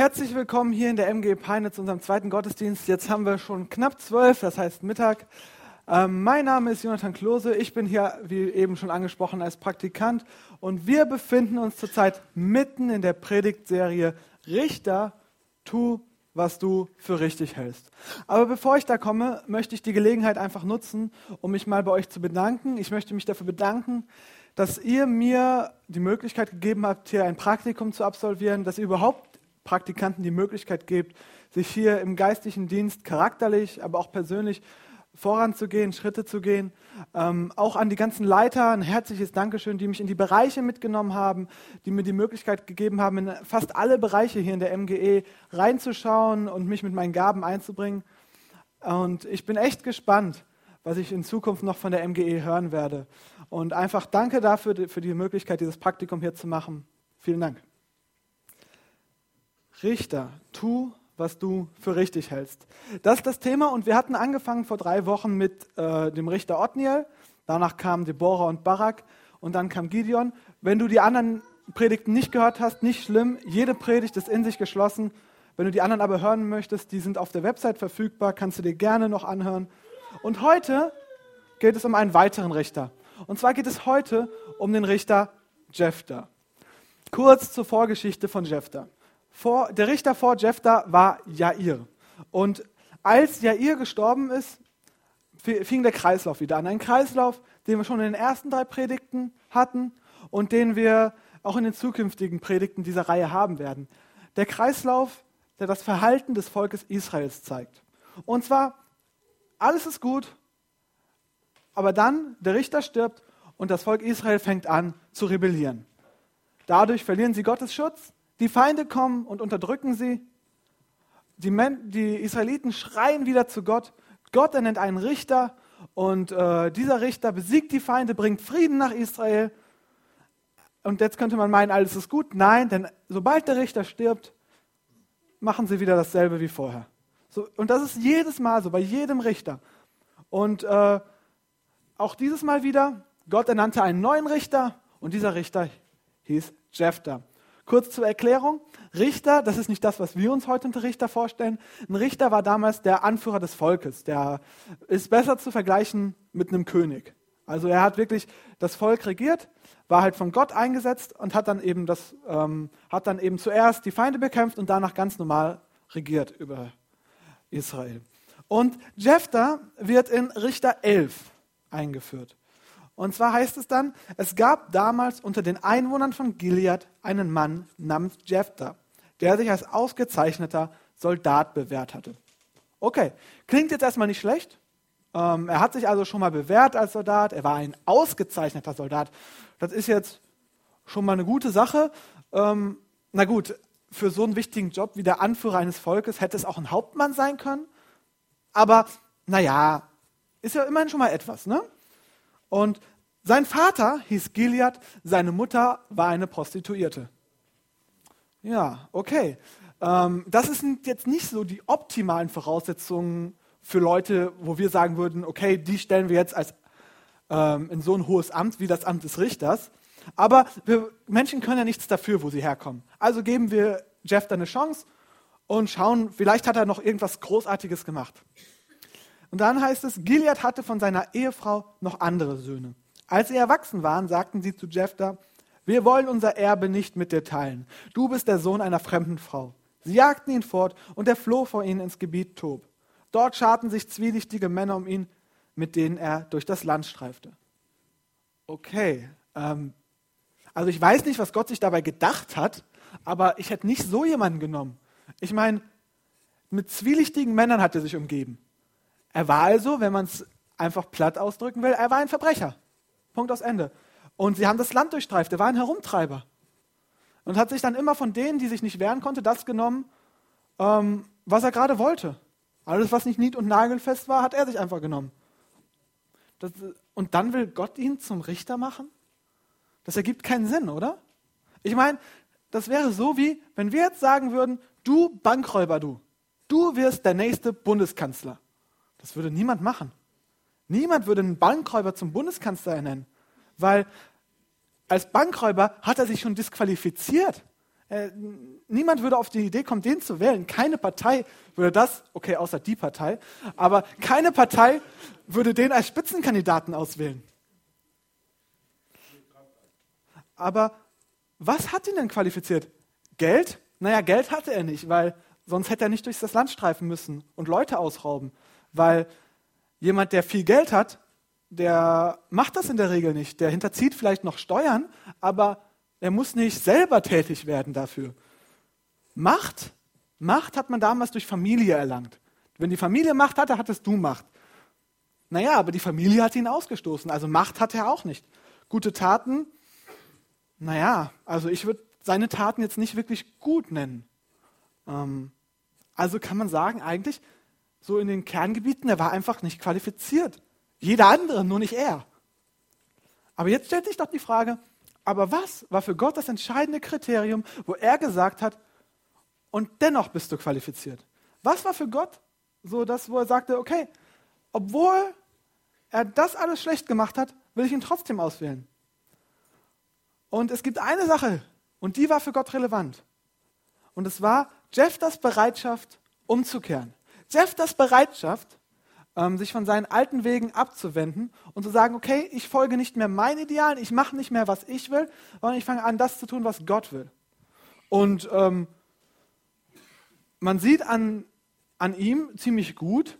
Herzlich willkommen hier in der MG Peine zu unserem zweiten Gottesdienst. Jetzt haben wir schon knapp zwölf, das heißt Mittag. Ähm, mein Name ist Jonathan Klose. Ich bin hier, wie eben schon angesprochen, als Praktikant und wir befinden uns zurzeit mitten in der Predigtserie Richter, tu, was du für richtig hältst. Aber bevor ich da komme, möchte ich die Gelegenheit einfach nutzen, um mich mal bei euch zu bedanken. Ich möchte mich dafür bedanken, dass ihr mir die Möglichkeit gegeben habt, hier ein Praktikum zu absolvieren, dass ihr überhaupt Praktikanten die Möglichkeit gebt, sich hier im geistlichen Dienst charakterlich, aber auch persönlich voranzugehen, Schritte zu gehen. Ähm, auch an die ganzen Leiter ein herzliches Dankeschön, die mich in die Bereiche mitgenommen haben, die mir die Möglichkeit gegeben haben, in fast alle Bereiche hier in der MGE reinzuschauen und mich mit meinen Gaben einzubringen. Und ich bin echt gespannt, was ich in Zukunft noch von der MGE hören werde. Und einfach danke dafür, für die Möglichkeit, dieses Praktikum hier zu machen. Vielen Dank. Richter, tu, was du für richtig hältst. Das ist das Thema und wir hatten angefangen vor drei Wochen mit äh, dem Richter Othniel, danach kamen Deborah und Barak und dann kam Gideon. Wenn du die anderen Predigten nicht gehört hast, nicht schlimm, jede Predigt ist in sich geschlossen. Wenn du die anderen aber hören möchtest, die sind auf der Website verfügbar, kannst du dir gerne noch anhören. Und heute geht es um einen weiteren Richter. Und zwar geht es heute um den Richter Jephthah. Kurz zur Vorgeschichte von Jephthah. Vor, der Richter vor Jephthah war Jair. Und als Jair gestorben ist, fing der Kreislauf wieder an. Ein Kreislauf, den wir schon in den ersten drei Predigten hatten und den wir auch in den zukünftigen Predigten dieser Reihe haben werden. Der Kreislauf, der das Verhalten des Volkes Israels zeigt. Und zwar, alles ist gut, aber dann der Richter stirbt und das Volk Israel fängt an zu rebellieren. Dadurch verlieren sie Gottes Schutz, die Feinde kommen und unterdrücken sie. Die, Men die Israeliten schreien wieder zu Gott. Gott ernennt einen Richter und äh, dieser Richter besiegt die Feinde, bringt Frieden nach Israel. Und jetzt könnte man meinen, alles ist gut. Nein, denn sobald der Richter stirbt, machen sie wieder dasselbe wie vorher. So, und das ist jedes Mal so, bei jedem Richter. Und äh, auch dieses Mal wieder, Gott ernannte einen neuen Richter und dieser Richter hieß Jephthah. Kurz zur Erklärung. Richter, das ist nicht das, was wir uns heute unter Richter vorstellen. Ein Richter war damals der Anführer des Volkes. Der ist besser zu vergleichen mit einem König. Also er hat wirklich das Volk regiert, war halt von Gott eingesetzt und hat dann eben, das, ähm, hat dann eben zuerst die Feinde bekämpft und danach ganz normal regiert über Israel. Und Jephthah wird in Richter 11 eingeführt. Und zwar heißt es dann, es gab damals unter den Einwohnern von Gilead einen Mann namens Jephthah, der sich als ausgezeichneter Soldat bewährt hatte. Okay, klingt jetzt erstmal nicht schlecht. Ähm, er hat sich also schon mal bewährt als Soldat. Er war ein ausgezeichneter Soldat. Das ist jetzt schon mal eine gute Sache. Ähm, na gut, für so einen wichtigen Job wie der Anführer eines Volkes hätte es auch ein Hauptmann sein können. Aber naja, ist ja immerhin schon mal etwas, ne? Und sein Vater hieß Gilead, seine Mutter war eine Prostituierte. Ja, okay. Ähm, das sind jetzt nicht so die optimalen Voraussetzungen für Leute, wo wir sagen würden, okay, die stellen wir jetzt als, ähm, in so ein hohes Amt wie das Amt des Richters. Aber wir Menschen können ja nichts dafür, wo sie herkommen. Also geben wir Jeff da eine Chance und schauen, vielleicht hat er noch irgendwas Großartiges gemacht. Und dann heißt es, Gilead hatte von seiner Ehefrau noch andere Söhne. Als sie erwachsen waren, sagten sie zu Jephthah, wir wollen unser Erbe nicht mit dir teilen. Du bist der Sohn einer fremden Frau. Sie jagten ihn fort und er floh vor ihnen ins Gebiet Tob. Dort scharten sich zwielichtige Männer um ihn, mit denen er durch das Land streifte. Okay, ähm, also ich weiß nicht, was Gott sich dabei gedacht hat, aber ich hätte nicht so jemanden genommen. Ich meine, mit zwielichtigen Männern hat er sich umgeben. Er war also, wenn man es einfach platt ausdrücken will, er war ein Verbrecher. Punkt aus Ende. Und sie haben das Land durchstreift. Er war ein Herumtreiber. Und hat sich dann immer von denen, die sich nicht wehren konnten, das genommen, ähm, was er gerade wollte. Alles, was nicht nied- und nagelfest war, hat er sich einfach genommen. Das, und dann will Gott ihn zum Richter machen? Das ergibt keinen Sinn, oder? Ich meine, das wäre so wie, wenn wir jetzt sagen würden, du Bankräuber, du, du wirst der nächste Bundeskanzler. Das würde niemand machen. Niemand würde einen Bankräuber zum Bundeskanzler ernennen, weil als Bankräuber hat er sich schon disqualifiziert. Äh, niemand würde auf die Idee kommen, den zu wählen. Keine Partei würde das, okay, außer die Partei, aber keine Partei würde den als Spitzenkandidaten auswählen. Aber was hat ihn denn qualifiziert? Geld? Naja, Geld hatte er nicht, weil sonst hätte er nicht durch das Land streifen müssen und Leute ausrauben. Weil jemand, der viel Geld hat, der macht das in der Regel nicht. Der hinterzieht vielleicht noch Steuern, aber er muss nicht selber tätig werden dafür. Macht, Macht hat man damals durch Familie erlangt. Wenn die Familie Macht hatte, hattest du Macht. Naja, aber die Familie hat ihn ausgestoßen, also Macht hat er auch nicht. Gute Taten, naja, also ich würde seine Taten jetzt nicht wirklich gut nennen. Ähm, also kann man sagen, eigentlich so in den Kerngebieten, er war einfach nicht qualifiziert. Jeder andere, nur nicht er. Aber jetzt stellt sich doch die Frage, aber was war für Gott das entscheidende Kriterium, wo er gesagt hat, und dennoch bist du qualifiziert? Was war für Gott so das, wo er sagte, okay, obwohl er das alles schlecht gemacht hat, will ich ihn trotzdem auswählen? Und es gibt eine Sache, und die war für Gott relevant. Und es war Jephters Bereitschaft, umzukehren. Jephters Bereitschaft, ähm, sich von seinen alten Wegen abzuwenden und zu sagen, okay, ich folge nicht mehr meinen Idealen, ich mache nicht mehr, was ich will, sondern ich fange an, das zu tun, was Gott will. Und ähm, man sieht an, an ihm ziemlich gut,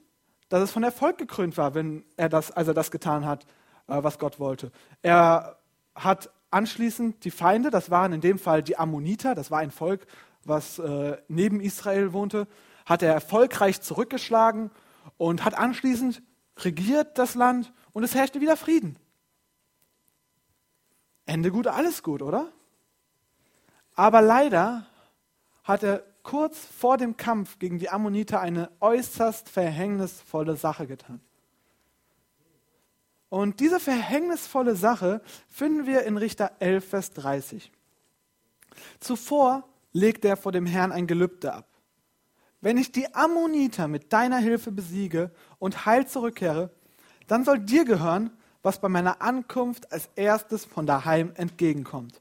dass es von Erfolg gekrönt war, wenn er das, als er das getan hat, äh, was Gott wollte. Er hat anschließend die Feinde, das waren in dem Fall die Ammoniter, das war ein Volk, was äh, neben Israel wohnte, hat er erfolgreich zurückgeschlagen und hat anschließend regiert das Land und es herrschte wieder Frieden. Ende gut, alles gut, oder? Aber leider hat er kurz vor dem Kampf gegen die Ammoniter eine äußerst verhängnisvolle Sache getan. Und diese verhängnisvolle Sache finden wir in Richter 11, Vers 30. Zuvor legt er vor dem Herrn ein Gelübde ab. Wenn ich die Ammoniter mit deiner Hilfe besiege und heil zurückkehre, dann soll dir gehören, was bei meiner Ankunft als erstes von daheim entgegenkommt.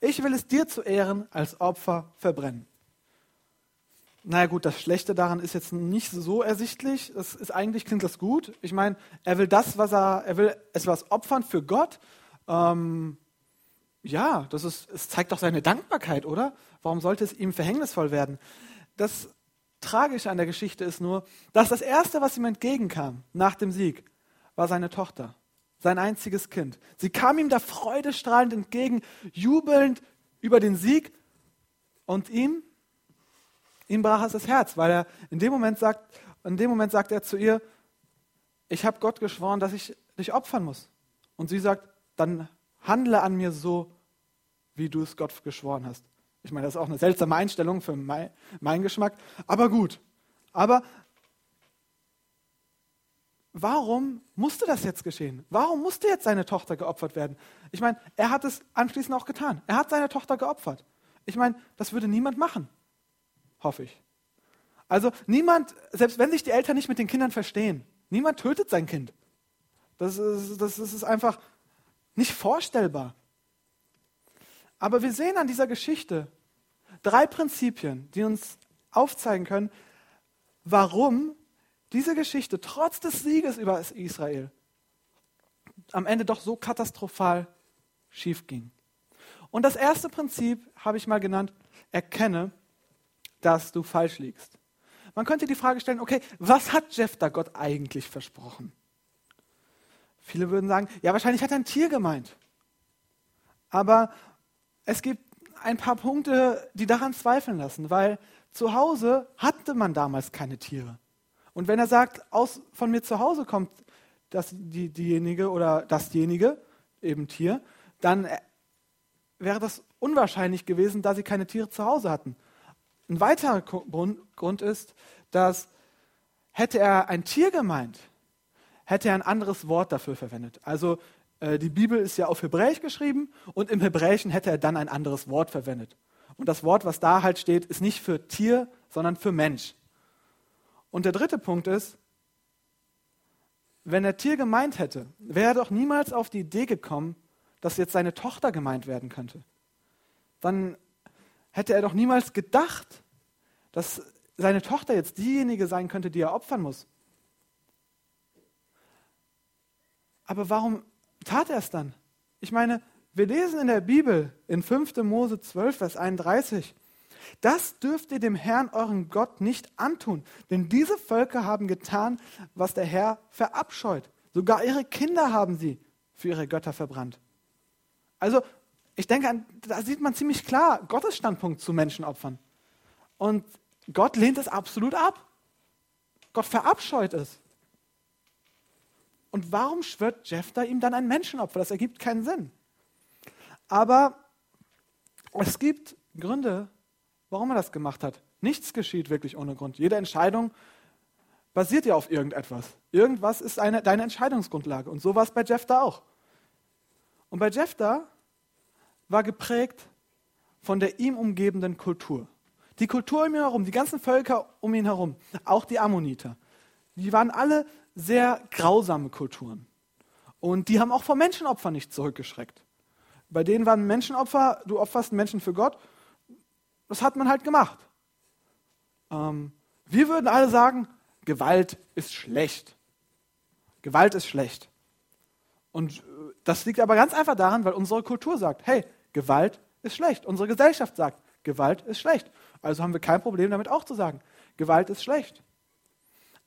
Ich will es dir zu Ehren als Opfer verbrennen. Naja gut, das Schlechte daran ist jetzt nicht so ersichtlich. Es ist eigentlich klingt das gut. Ich meine, er will das, was er, er will etwas opfern für Gott. Ähm, ja, das ist, es zeigt doch seine Dankbarkeit, oder? Warum sollte es ihm verhängnisvoll werden? Das Tragische an der Geschichte ist nur, dass das Erste, was ihm entgegenkam nach dem Sieg, war seine Tochter, sein einziges Kind. Sie kam ihm da freudestrahlend entgegen, jubelnd über den Sieg und ihm, ihm brach es das Herz, weil er in dem Moment sagt, in dem Moment sagt er zu ihr, ich habe Gott geschworen, dass ich dich opfern muss. Und sie sagt, dann handle an mir so, wie du es Gott geschworen hast. Ich meine, das ist auch eine seltsame Einstellung für mein, meinen Geschmack, aber gut. Aber warum musste das jetzt geschehen? Warum musste jetzt seine Tochter geopfert werden? Ich meine, er hat es anschließend auch getan. Er hat seine Tochter geopfert. Ich meine, das würde niemand machen, hoffe ich. Also niemand, selbst wenn sich die Eltern nicht mit den Kindern verstehen, niemand tötet sein Kind. Das ist, das ist einfach nicht vorstellbar. Aber wir sehen an dieser Geschichte drei Prinzipien, die uns aufzeigen können, warum diese Geschichte trotz des Sieges über Israel am Ende doch so katastrophal schief ging. Und das erste Prinzip habe ich mal genannt, erkenne, dass du falsch liegst. Man könnte die Frage stellen, okay, was hat Jeff da Gott eigentlich versprochen? Viele würden sagen, ja, wahrscheinlich hat er ein Tier gemeint. Aber es gibt ein paar Punkte, die daran zweifeln lassen, weil zu Hause hatte man damals keine Tiere. Und wenn er sagt, aus, von mir zu Hause kommt das, die, diejenige oder dasjenige, eben Tier, dann äh, wäre das unwahrscheinlich gewesen, da sie keine Tiere zu Hause hatten. Ein weiterer Grund ist, dass hätte er ein Tier gemeint, hätte er ein anderes Wort dafür verwendet. Also die Bibel ist ja auf Hebräisch geschrieben und im Hebräischen hätte er dann ein anderes Wort verwendet. Und das Wort, was da halt steht, ist nicht für Tier, sondern für Mensch. Und der dritte Punkt ist, wenn er Tier gemeint hätte, wäre er doch niemals auf die Idee gekommen, dass jetzt seine Tochter gemeint werden könnte. Dann hätte er doch niemals gedacht, dass seine Tochter jetzt diejenige sein könnte, die er opfern muss. Aber warum tat er es dann? Ich meine, wir lesen in der Bibel in 5. Mose 12, Vers 31, das dürft ihr dem Herrn, euren Gott, nicht antun, denn diese Völker haben getan, was der Herr verabscheut. Sogar ihre Kinder haben sie für ihre Götter verbrannt. Also, ich denke, da sieht man ziemlich klar Gottes Standpunkt zu Menschenopfern. Und Gott lehnt es absolut ab. Gott verabscheut es. Und warum schwört Jephthah ihm dann ein Menschenopfer? Das ergibt keinen Sinn. Aber es gibt Gründe, warum er das gemacht hat. Nichts geschieht wirklich ohne Grund. Jede Entscheidung basiert ja auf irgendetwas. Irgendwas ist eine, deine Entscheidungsgrundlage. Und so war es bei Jephthah auch. Und bei Jephthah war geprägt von der ihm umgebenden Kultur. Die Kultur um ihn herum, die ganzen Völker um ihn herum, auch die Ammoniter, die waren alle sehr grausame Kulturen. Und die haben auch vor Menschenopfern nicht zurückgeschreckt. Bei denen waren Menschenopfer, du opferst Menschen für Gott, das hat man halt gemacht. Ähm, wir würden alle sagen, Gewalt ist schlecht. Gewalt ist schlecht. Und äh, das liegt aber ganz einfach daran, weil unsere Kultur sagt, hey, Gewalt ist schlecht. Unsere Gesellschaft sagt, Gewalt ist schlecht. Also haben wir kein Problem damit auch zu sagen, Gewalt ist schlecht.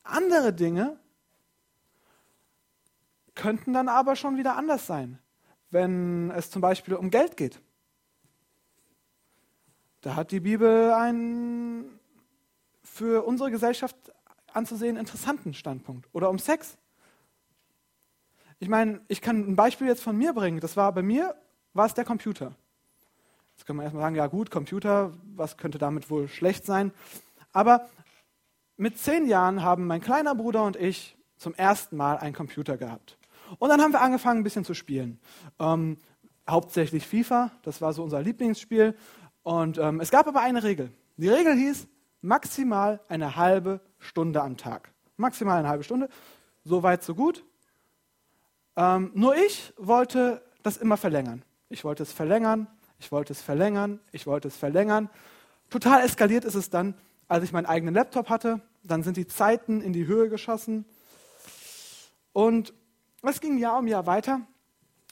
Andere Dinge könnten dann aber schon wieder anders sein, wenn es zum Beispiel um Geld geht. Da hat die Bibel einen für unsere Gesellschaft anzusehen interessanten Standpunkt. Oder um Sex. Ich meine, ich kann ein Beispiel jetzt von mir bringen. Das war bei mir, war es der Computer. Jetzt kann man erstmal sagen, ja gut, Computer, was könnte damit wohl schlecht sein? Aber mit zehn Jahren haben mein kleiner Bruder und ich zum ersten Mal einen Computer gehabt. Und dann haben wir angefangen, ein bisschen zu spielen. Ähm, hauptsächlich FIFA, das war so unser Lieblingsspiel. Und ähm, es gab aber eine Regel. Die Regel hieß maximal eine halbe Stunde am Tag. Maximal eine halbe Stunde. So weit, so gut. Ähm, nur ich wollte das immer verlängern. Ich wollte es verlängern, ich wollte es verlängern, ich wollte es verlängern. Total eskaliert ist es dann, als ich meinen eigenen Laptop hatte. Dann sind die Zeiten in die Höhe geschossen. Und es ging Jahr um Jahr weiter.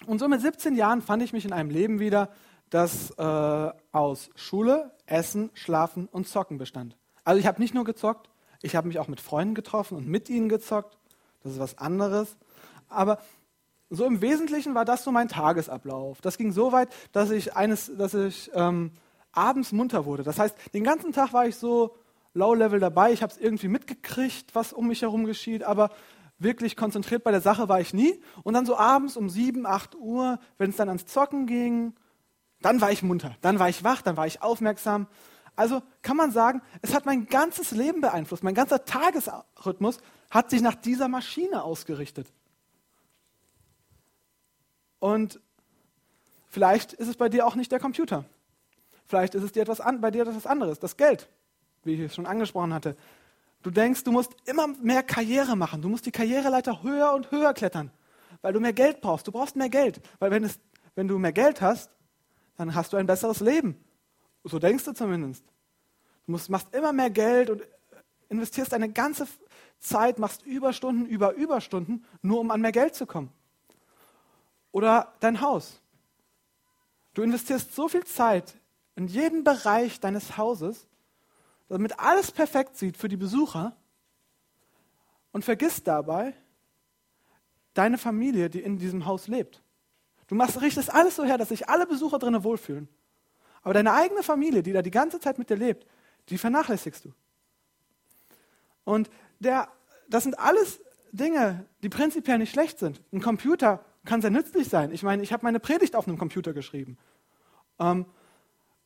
Und so mit 17 Jahren fand ich mich in einem Leben wieder, das äh, aus Schule, Essen, Schlafen und Zocken bestand. Also ich habe nicht nur gezockt, ich habe mich auch mit Freunden getroffen und mit ihnen gezockt. Das ist was anderes. Aber so im Wesentlichen war das so mein Tagesablauf. Das ging so weit, dass ich, eines, dass ich ähm, abends munter wurde. Das heißt, den ganzen Tag war ich so low-level dabei. Ich habe es irgendwie mitgekriegt, was um mich herum geschieht, aber wirklich konzentriert bei der Sache war ich nie. Und dann so abends um 7, 8 Uhr, wenn es dann ans Zocken ging, dann war ich munter, dann war ich wach, dann war ich aufmerksam. Also kann man sagen, es hat mein ganzes Leben beeinflusst. Mein ganzer Tagesrhythmus hat sich nach dieser Maschine ausgerichtet. Und vielleicht ist es bei dir auch nicht der Computer. Vielleicht ist es dir etwas an, bei dir etwas anderes, das Geld, wie ich es schon angesprochen hatte. Du denkst, du musst immer mehr Karriere machen. Du musst die Karriereleiter höher und höher klettern, weil du mehr Geld brauchst. Du brauchst mehr Geld, weil wenn, es, wenn du mehr Geld hast, dann hast du ein besseres Leben. So denkst du zumindest. Du musst, machst immer mehr Geld und investierst deine ganze Zeit, machst Überstunden über Überstunden, nur um an mehr Geld zu kommen. Oder dein Haus. Du investierst so viel Zeit in jeden Bereich deines Hauses, damit alles perfekt sieht für die Besucher und vergisst dabei deine Familie, die in diesem Haus lebt. Du machst, richtest alles so her, dass sich alle Besucher drinnen wohlfühlen. Aber deine eigene Familie, die da die ganze Zeit mit dir lebt, die vernachlässigst du. Und der, das sind alles Dinge, die prinzipiell nicht schlecht sind. Ein Computer kann sehr nützlich sein. Ich meine, ich habe meine Predigt auf einem Computer geschrieben. Ähm,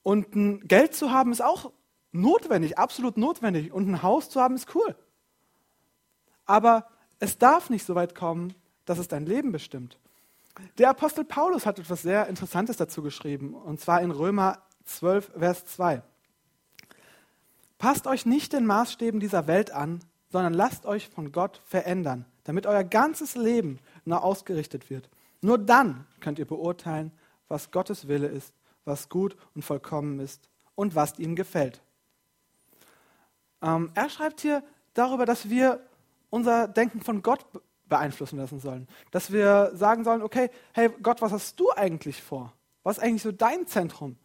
und Geld zu haben ist auch notwendig, absolut notwendig. Und ein Haus zu haben ist cool. Aber es darf nicht so weit kommen, dass es dein Leben bestimmt. Der Apostel Paulus hat etwas sehr Interessantes dazu geschrieben, und zwar in Römer 12, Vers 2. Passt euch nicht den Maßstäben dieser Welt an, sondern lasst euch von Gott verändern, damit euer ganzes Leben neu ausgerichtet wird. Nur dann könnt ihr beurteilen, was Gottes Wille ist, was gut und vollkommen ist und was ihm gefällt. Ähm, er schreibt hier darüber, dass wir unser Denken von Gott beeinflussen lassen sollen. Dass wir sagen sollen, okay, hey Gott, was hast du eigentlich vor? Was ist eigentlich so dein Zentrum?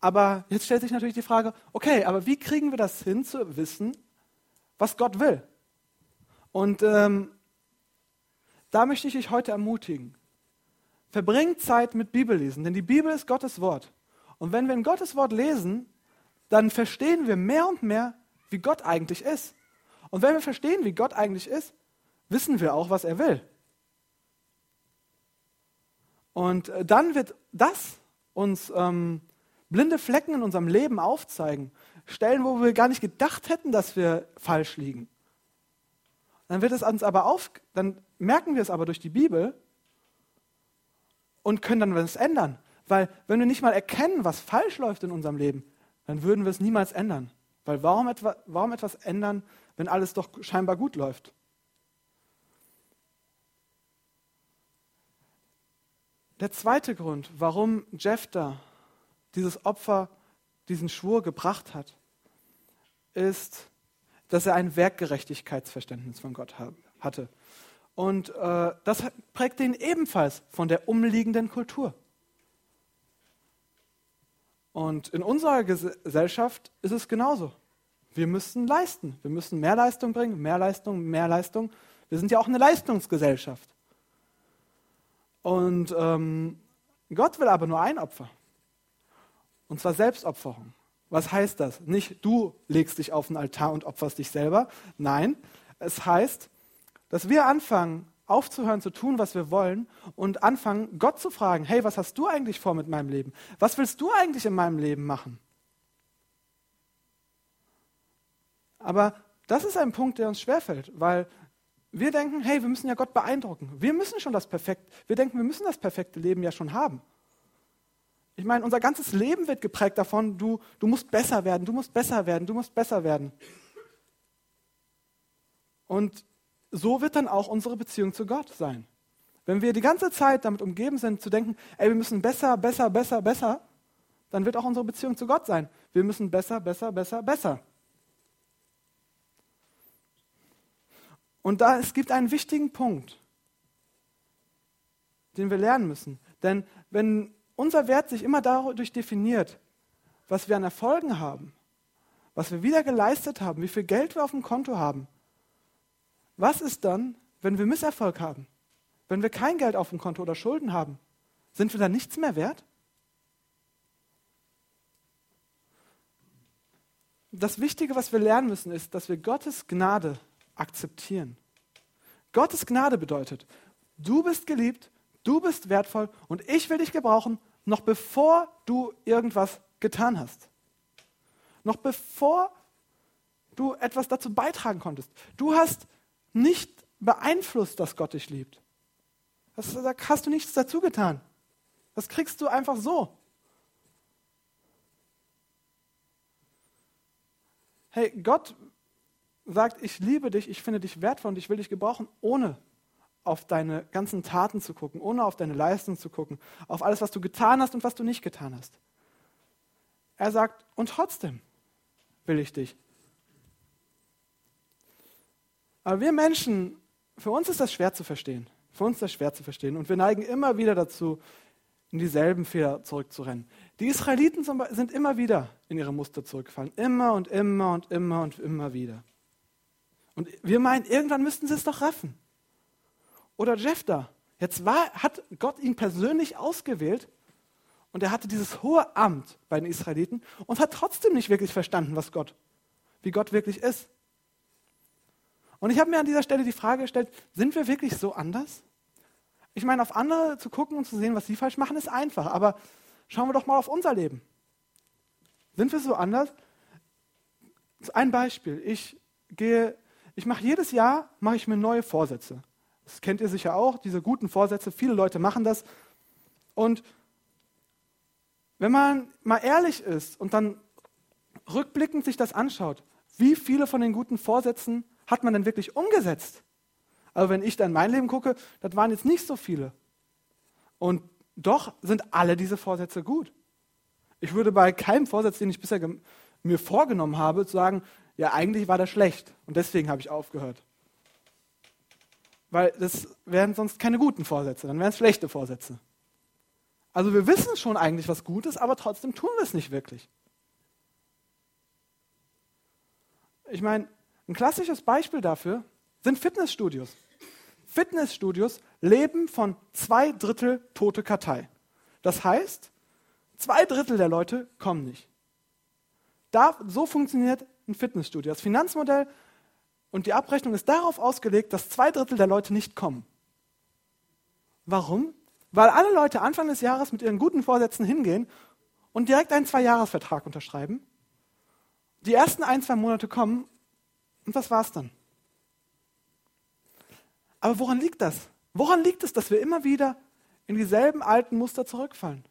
Aber jetzt stellt sich natürlich die Frage, okay, aber wie kriegen wir das hin zu wissen, was Gott will? Und ähm, da möchte ich dich heute ermutigen. Verbringt Zeit mit Bibellesen, denn die Bibel ist Gottes Wort. Und wenn wir in Gottes Wort lesen, dann verstehen wir mehr und mehr, wie Gott eigentlich ist. Und wenn wir verstehen, wie Gott eigentlich ist, wissen wir auch, was er will. Und äh, dann wird das uns ähm, blinde Flecken in unserem Leben aufzeigen. Stellen, wo wir gar nicht gedacht hätten, dass wir falsch liegen. Dann wird es uns aber auf, dann merken wir es aber durch die Bibel und können dann was ändern. Weil wenn wir nicht mal erkennen, was falsch läuft in unserem Leben, dann würden wir es niemals ändern. Weil warum, etwa, warum etwas ändern, wenn alles doch scheinbar gut läuft? Der zweite Grund, warum Jephthah dieses Opfer, diesen Schwur gebracht hat, ist, dass er ein Werkgerechtigkeitsverständnis von Gott hatte. Und äh, das prägt ihn ebenfalls von der umliegenden Kultur. Und in unserer Gesellschaft ist es genauso. Wir müssen leisten. Wir müssen mehr Leistung bringen, mehr Leistung, mehr Leistung. Wir sind ja auch eine Leistungsgesellschaft. Und ähm, Gott will aber nur ein Opfer. Und zwar Selbstopferung. Was heißt das? Nicht du legst dich auf den Altar und opferst dich selber. Nein, es heißt, dass wir anfangen, aufzuhören zu tun, was wir wollen und anfangen, Gott zu fragen, hey, was hast du eigentlich vor mit meinem Leben? Was willst du eigentlich in meinem Leben machen? Aber das ist ein Punkt, der uns schwerfällt, weil wir denken, hey, wir müssen ja Gott beeindrucken. Wir müssen schon das perfekte, wir denken, wir müssen das perfekte Leben ja schon haben. Ich meine, unser ganzes Leben wird geprägt davon, du, du musst besser werden, du musst besser werden, du musst besser werden. Und so wird dann auch unsere Beziehung zu Gott sein. Wenn wir die ganze Zeit damit umgeben sind, zu denken, ey, wir müssen besser, besser, besser, besser, dann wird auch unsere Beziehung zu Gott sein. Wir müssen besser, besser, besser, besser. Und da, es gibt einen wichtigen Punkt, den wir lernen müssen. Denn wenn unser Wert sich immer dadurch definiert, was wir an Erfolgen haben, was wir wieder geleistet haben, wie viel Geld wir auf dem Konto haben, was ist dann, wenn wir Misserfolg haben? Wenn wir kein Geld auf dem Konto oder Schulden haben? Sind wir dann nichts mehr wert? Das Wichtige, was wir lernen müssen, ist, dass wir Gottes Gnade akzeptieren. Gottes Gnade bedeutet, du bist geliebt, du bist wertvoll und ich will dich gebrauchen, noch bevor du irgendwas getan hast. Noch bevor du etwas dazu beitragen konntest. Du hast nicht beeinflusst, dass Gott dich liebt. Das, da hast du nichts dazu getan. Das kriegst du einfach so. Hey, Gott sagt, ich liebe dich, ich finde dich wertvoll und ich will dich gebrauchen, ohne auf deine ganzen Taten zu gucken, ohne auf deine Leistung zu gucken, auf alles, was du getan hast und was du nicht getan hast. Er sagt, und trotzdem will ich dich. Aber wir Menschen, für uns ist das schwer zu verstehen. Für uns ist das schwer zu verstehen. Und wir neigen immer wieder dazu, in dieselben Fehler zurückzurennen. Die Israeliten sind immer wieder in ihre Muster zurückgefallen. Immer und immer und immer und immer wieder. Und wir meinen, irgendwann müssten sie es doch raffen. Oder Jephthah. Jetzt war, hat Gott ihn persönlich ausgewählt und er hatte dieses hohe Amt bei den Israeliten und hat trotzdem nicht wirklich verstanden, was Gott, wie Gott wirklich ist. Und ich habe mir an dieser Stelle die Frage gestellt, sind wir wirklich so anders? Ich meine, auf andere zu gucken und zu sehen, was sie falsch machen, ist einfach. Aber schauen wir doch mal auf unser Leben. Sind wir so anders? Ein Beispiel. Ich gehe, ich mache jedes Jahr, mache ich mir neue Vorsätze. Das kennt ihr sicher auch, diese guten Vorsätze. Viele Leute machen das. Und wenn man mal ehrlich ist und dann rückblickend sich das anschaut, wie viele von den guten Vorsätzen hat man denn wirklich umgesetzt? Aber wenn ich dann mein Leben gucke, das waren jetzt nicht so viele. Und doch sind alle diese Vorsätze gut. Ich würde bei keinem Vorsatz, den ich bisher mir vorgenommen habe, sagen, ja, eigentlich war der schlecht und deswegen habe ich aufgehört. Weil das wären sonst keine guten Vorsätze, dann wären es schlechte Vorsätze. Also wir wissen schon eigentlich, was gut ist, aber trotzdem tun wir es nicht wirklich. Ich meine, ein klassisches Beispiel dafür sind Fitnessstudios. Fitnessstudios leben von zwei Drittel tote Kartei. Das heißt, zwei Drittel der Leute kommen nicht. Da, so funktioniert ein Fitnessstudio. Das Finanzmodell und die Abrechnung ist darauf ausgelegt, dass zwei Drittel der Leute nicht kommen. Warum? Weil alle Leute Anfang des Jahres mit ihren guten Vorsätzen hingehen und direkt einen Zwei-Jahres-Vertrag unterschreiben. Die ersten ein, zwei Monate kommen und das war's dann. Aber woran liegt das? Woran liegt es, dass wir immer wieder in dieselben alten Muster zurückfallen?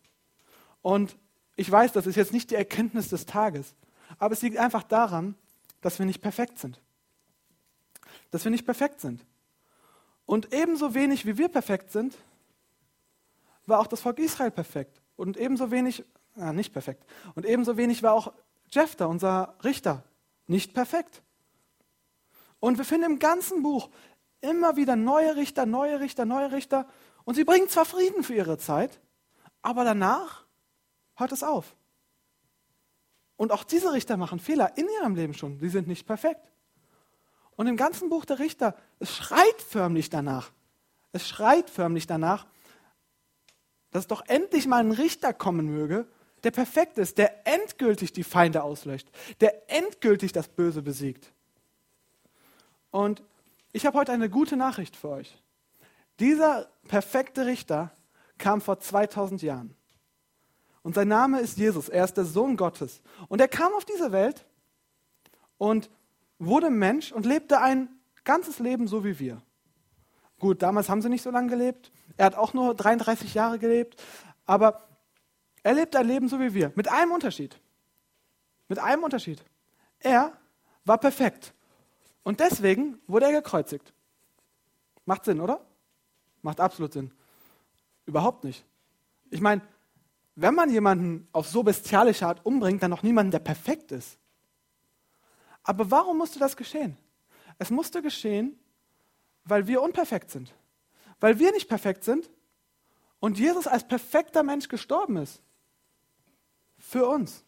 Und ich weiß, das ist jetzt nicht die Erkenntnis des Tages, aber es liegt einfach daran, dass wir nicht perfekt sind. Dass wir nicht perfekt sind. Und ebenso wenig wie wir perfekt sind, war auch das Volk Israel perfekt. Und ebenso wenig, äh, nicht perfekt. Und ebenso wenig war auch Jephthah, unser Richter, nicht perfekt. Und wir finden im ganzen Buch immer wieder neue Richter, neue Richter, neue Richter. Und sie bringen zwar Frieden für ihre Zeit, aber danach hört es auf. Und auch diese Richter machen Fehler in ihrem Leben schon. Sie sind nicht perfekt. Und im ganzen Buch der Richter, es schreit förmlich danach. Es schreit förmlich danach, dass doch endlich mal ein Richter kommen möge, der perfekt ist, der endgültig die Feinde auslöscht, der endgültig das Böse besiegt. Und ich habe heute eine gute Nachricht für euch. Dieser perfekte Richter kam vor 2000 Jahren. Und sein Name ist Jesus. Er ist der Sohn Gottes. Und er kam auf diese Welt und wurde Mensch und lebte ein ganzes Leben so wie wir. Gut, damals haben sie nicht so lange gelebt. Er hat auch nur 33 Jahre gelebt. Aber er lebt ein Leben so wie wir. Mit einem Unterschied. Mit einem Unterschied. Er war perfekt. Und deswegen wurde er gekreuzigt. Macht Sinn, oder? Macht absolut Sinn. Überhaupt nicht. Ich meine, wenn man jemanden auf so bestialische Art umbringt, dann noch niemanden, der perfekt ist. Aber warum musste das geschehen? Es musste geschehen, weil wir unperfekt sind. Weil wir nicht perfekt sind und Jesus als perfekter Mensch gestorben ist. Für uns.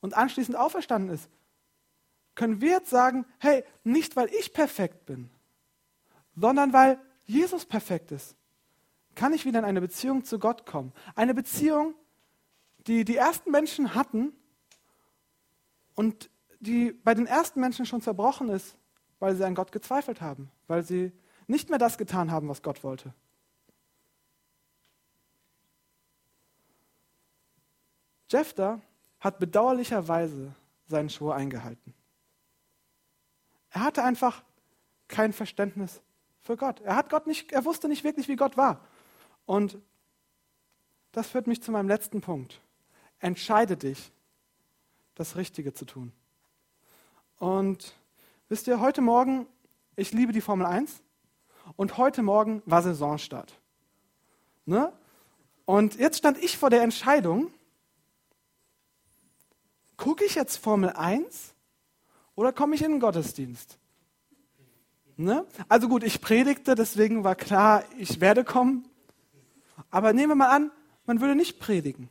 Und anschließend auferstanden ist. Können wir jetzt sagen, hey, nicht weil ich perfekt bin, sondern weil Jesus perfekt ist kann ich wieder in eine Beziehung zu Gott kommen. Eine Beziehung, die die ersten Menschen hatten und die bei den ersten Menschen schon zerbrochen ist, weil sie an Gott gezweifelt haben, weil sie nicht mehr das getan haben, was Gott wollte. Jephthah hat bedauerlicherweise seinen Schwur eingehalten. Er hatte einfach kein Verständnis für Gott. Er hat Gott nicht, er wusste nicht wirklich, wie Gott war. Und das führt mich zu meinem letzten Punkt. Entscheide dich, das Richtige zu tun. Und wisst ihr, heute Morgen, ich liebe die Formel 1 und heute Morgen war Saisonstart. Ne? Und jetzt stand ich vor der Entscheidung, gucke ich jetzt Formel 1 oder komme ich in den Gottesdienst? Ne? Also gut, ich predigte, deswegen war klar, ich werde kommen. Aber nehmen wir mal an, man würde nicht predigen.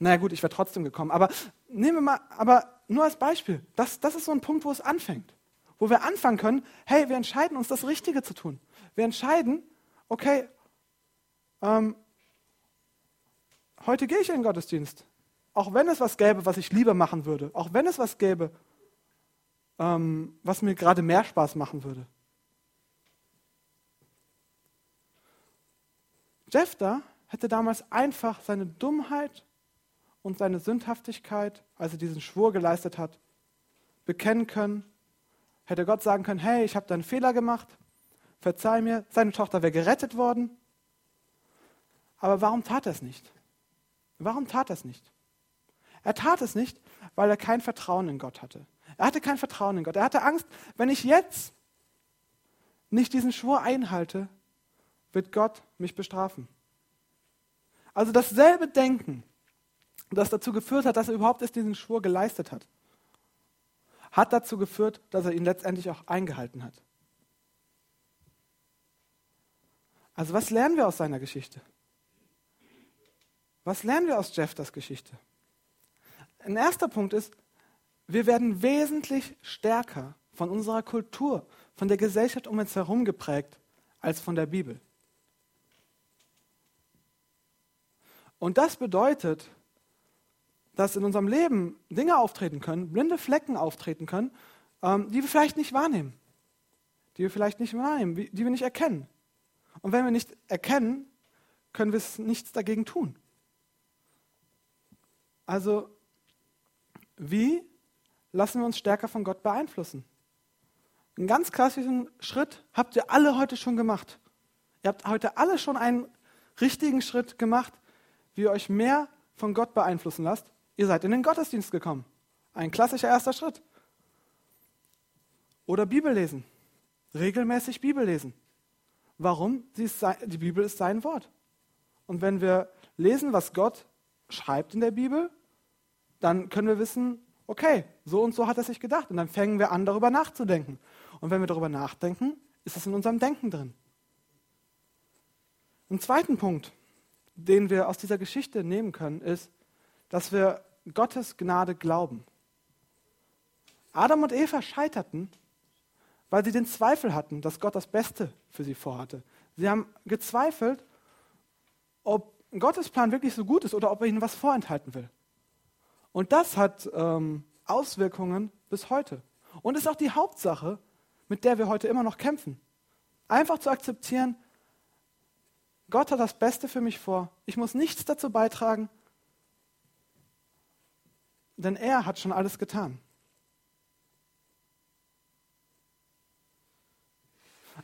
Na naja, gut, ich wäre trotzdem gekommen. Aber nehmen wir mal, aber nur als Beispiel. Das, das ist so ein Punkt, wo es anfängt. Wo wir anfangen können, hey, wir entscheiden uns, das Richtige zu tun. Wir entscheiden, okay, ähm, heute gehe ich in den Gottesdienst. Auch wenn es was gäbe, was ich lieber machen würde. Auch wenn es was gäbe, ähm, was mir gerade mehr Spaß machen würde. Jephthah hätte damals einfach seine Dummheit und seine Sündhaftigkeit, als er diesen Schwur geleistet hat, bekennen können. Hätte Gott sagen können, hey, ich habe da einen Fehler gemacht, verzeih mir, seine Tochter wäre gerettet worden. Aber warum tat er es nicht? Warum tat er es nicht? Er tat es nicht, weil er kein Vertrauen in Gott hatte. Er hatte kein Vertrauen in Gott. Er hatte Angst, wenn ich jetzt nicht diesen Schwur einhalte, wird Gott mich bestrafen. Also dasselbe Denken, das dazu geführt hat, dass er überhaupt erst diesen Schwur geleistet hat. Hat dazu geführt, dass er ihn letztendlich auch eingehalten hat. Also was lernen wir aus seiner Geschichte? Was lernen wir aus Jephthas Geschichte? Ein erster Punkt ist, wir werden wesentlich stärker von unserer Kultur, von der Gesellschaft um uns herum geprägt, als von der Bibel. Und das bedeutet, dass in unserem Leben Dinge auftreten können, blinde Flecken auftreten können, ähm, die wir vielleicht nicht wahrnehmen. Die wir vielleicht nicht wahrnehmen, die wir nicht erkennen. Und wenn wir nicht erkennen, können wir nichts dagegen tun. Also, wie lassen wir uns stärker von Gott beeinflussen? Einen ganz klassischen Schritt habt ihr alle heute schon gemacht. Ihr habt heute alle schon einen richtigen Schritt gemacht, wie ihr euch mehr von Gott beeinflussen lasst. Ihr seid in den Gottesdienst gekommen. Ein klassischer erster Schritt. Oder Bibel lesen. Regelmäßig Bibel lesen. Warum? die Bibel ist sein Wort. Und wenn wir lesen, was Gott schreibt in der Bibel, dann können wir wissen, okay, so und so hat er sich gedacht. Und dann fangen wir an, darüber nachzudenken. Und wenn wir darüber nachdenken, ist es in unserem Denken drin. Ein zweiten Punkt, den wir aus dieser Geschichte nehmen können, ist, dass wir Gottes Gnade glauben. Adam und Eva scheiterten, weil sie den Zweifel hatten, dass Gott das Beste für sie vorhatte. Sie haben gezweifelt, ob Gottes Plan wirklich so gut ist oder ob er ihnen was vorenthalten will. Und das hat ähm, Auswirkungen bis heute. Und ist auch die Hauptsache, mit der wir heute immer noch kämpfen. Einfach zu akzeptieren, Gott hat das Beste für mich vor. Ich muss nichts dazu beitragen, denn er hat schon alles getan.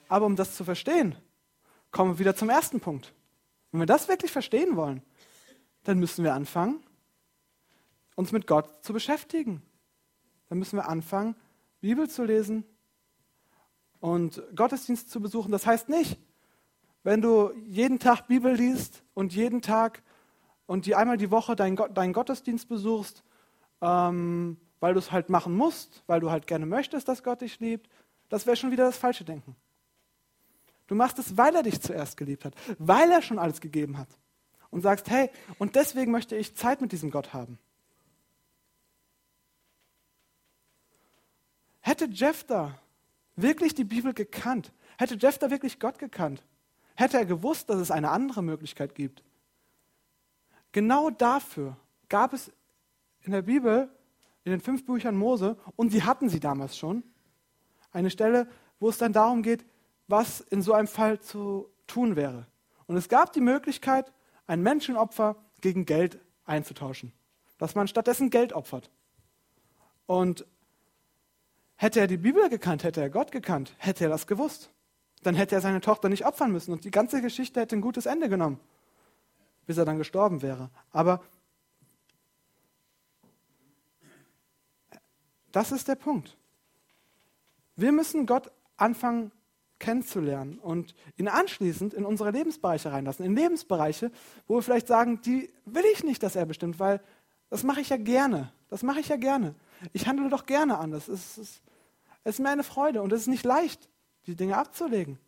Aber um das zu verstehen, kommen wir wieder zum ersten Punkt. Wenn wir das wirklich verstehen wollen, dann müssen wir anfangen, uns mit Gott zu beschäftigen. Dann müssen wir anfangen, Bibel zu lesen und Gottesdienst zu besuchen. Das heißt nicht, wenn du jeden Tag Bibel liest und jeden Tag und die einmal die Woche deinen, deinen Gottesdienst besuchst, ähm, weil du es halt machen musst, weil du halt gerne möchtest, dass Gott dich liebt, das wäre schon wieder das falsche Denken. Du machst es, weil er dich zuerst geliebt hat, weil er schon alles gegeben hat. Und sagst, hey, und deswegen möchte ich Zeit mit diesem Gott haben. Hätte Jephthah wirklich die Bibel gekannt, hätte Jephthah wirklich Gott gekannt, hätte er gewusst, dass es eine andere Möglichkeit gibt. Genau dafür gab es in der Bibel, in den fünf Büchern Mose, und sie hatten sie damals schon, eine Stelle, wo es dann darum geht, was in so einem Fall zu tun wäre. Und es gab die Möglichkeit, ein Menschenopfer gegen Geld einzutauschen. Dass man stattdessen Geld opfert. Und hätte er die Bibel gekannt, hätte er Gott gekannt, hätte er das gewusst. Dann hätte er seine Tochter nicht opfern müssen und die ganze Geschichte hätte ein gutes Ende genommen, bis er dann gestorben wäre. Aber das ist der Punkt. Wir müssen Gott anfangen kennenzulernen und ihn anschließend in unsere Lebensbereiche reinlassen. In Lebensbereiche, wo wir vielleicht sagen, die will ich nicht, dass er bestimmt, weil das mache ich ja gerne. Das mache ich ja gerne. Ich handle doch gerne anders. Es ist, es ist mir eine Freude und es ist nicht leicht, die Dinge abzulegen.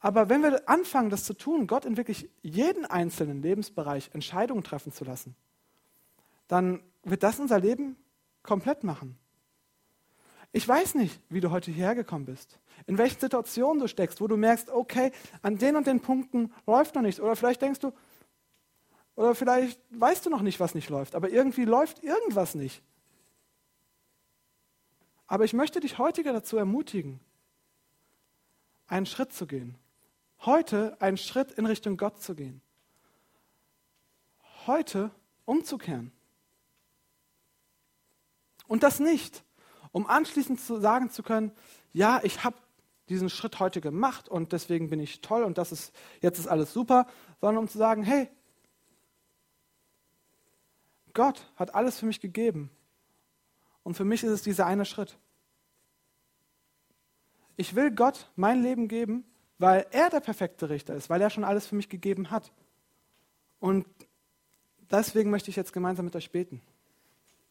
Aber wenn wir anfangen, das zu tun, Gott in wirklich jeden einzelnen Lebensbereich Entscheidungen treffen zu lassen, dann wird das unser Leben komplett machen. Ich weiß nicht, wie du heute hierher gekommen bist, in welchen Situationen du steckst, wo du merkst, okay, an den und den Punkten läuft noch nichts. Oder vielleicht denkst du, oder vielleicht weißt du noch nicht, was nicht läuft, aber irgendwie läuft irgendwas nicht. Aber ich möchte dich heute dazu ermutigen, einen Schritt zu gehen. Heute einen Schritt in Richtung Gott zu gehen. Heute umzukehren. Und das nicht, um anschließend zu sagen zu können, ja, ich habe diesen Schritt heute gemacht und deswegen bin ich toll und das ist, jetzt ist alles super, sondern um zu sagen, hey, Gott hat alles für mich gegeben. Und für mich ist es dieser eine Schritt. Ich will Gott mein Leben geben, weil er der perfekte Richter ist, weil er schon alles für mich gegeben hat. Und deswegen möchte ich jetzt gemeinsam mit euch beten.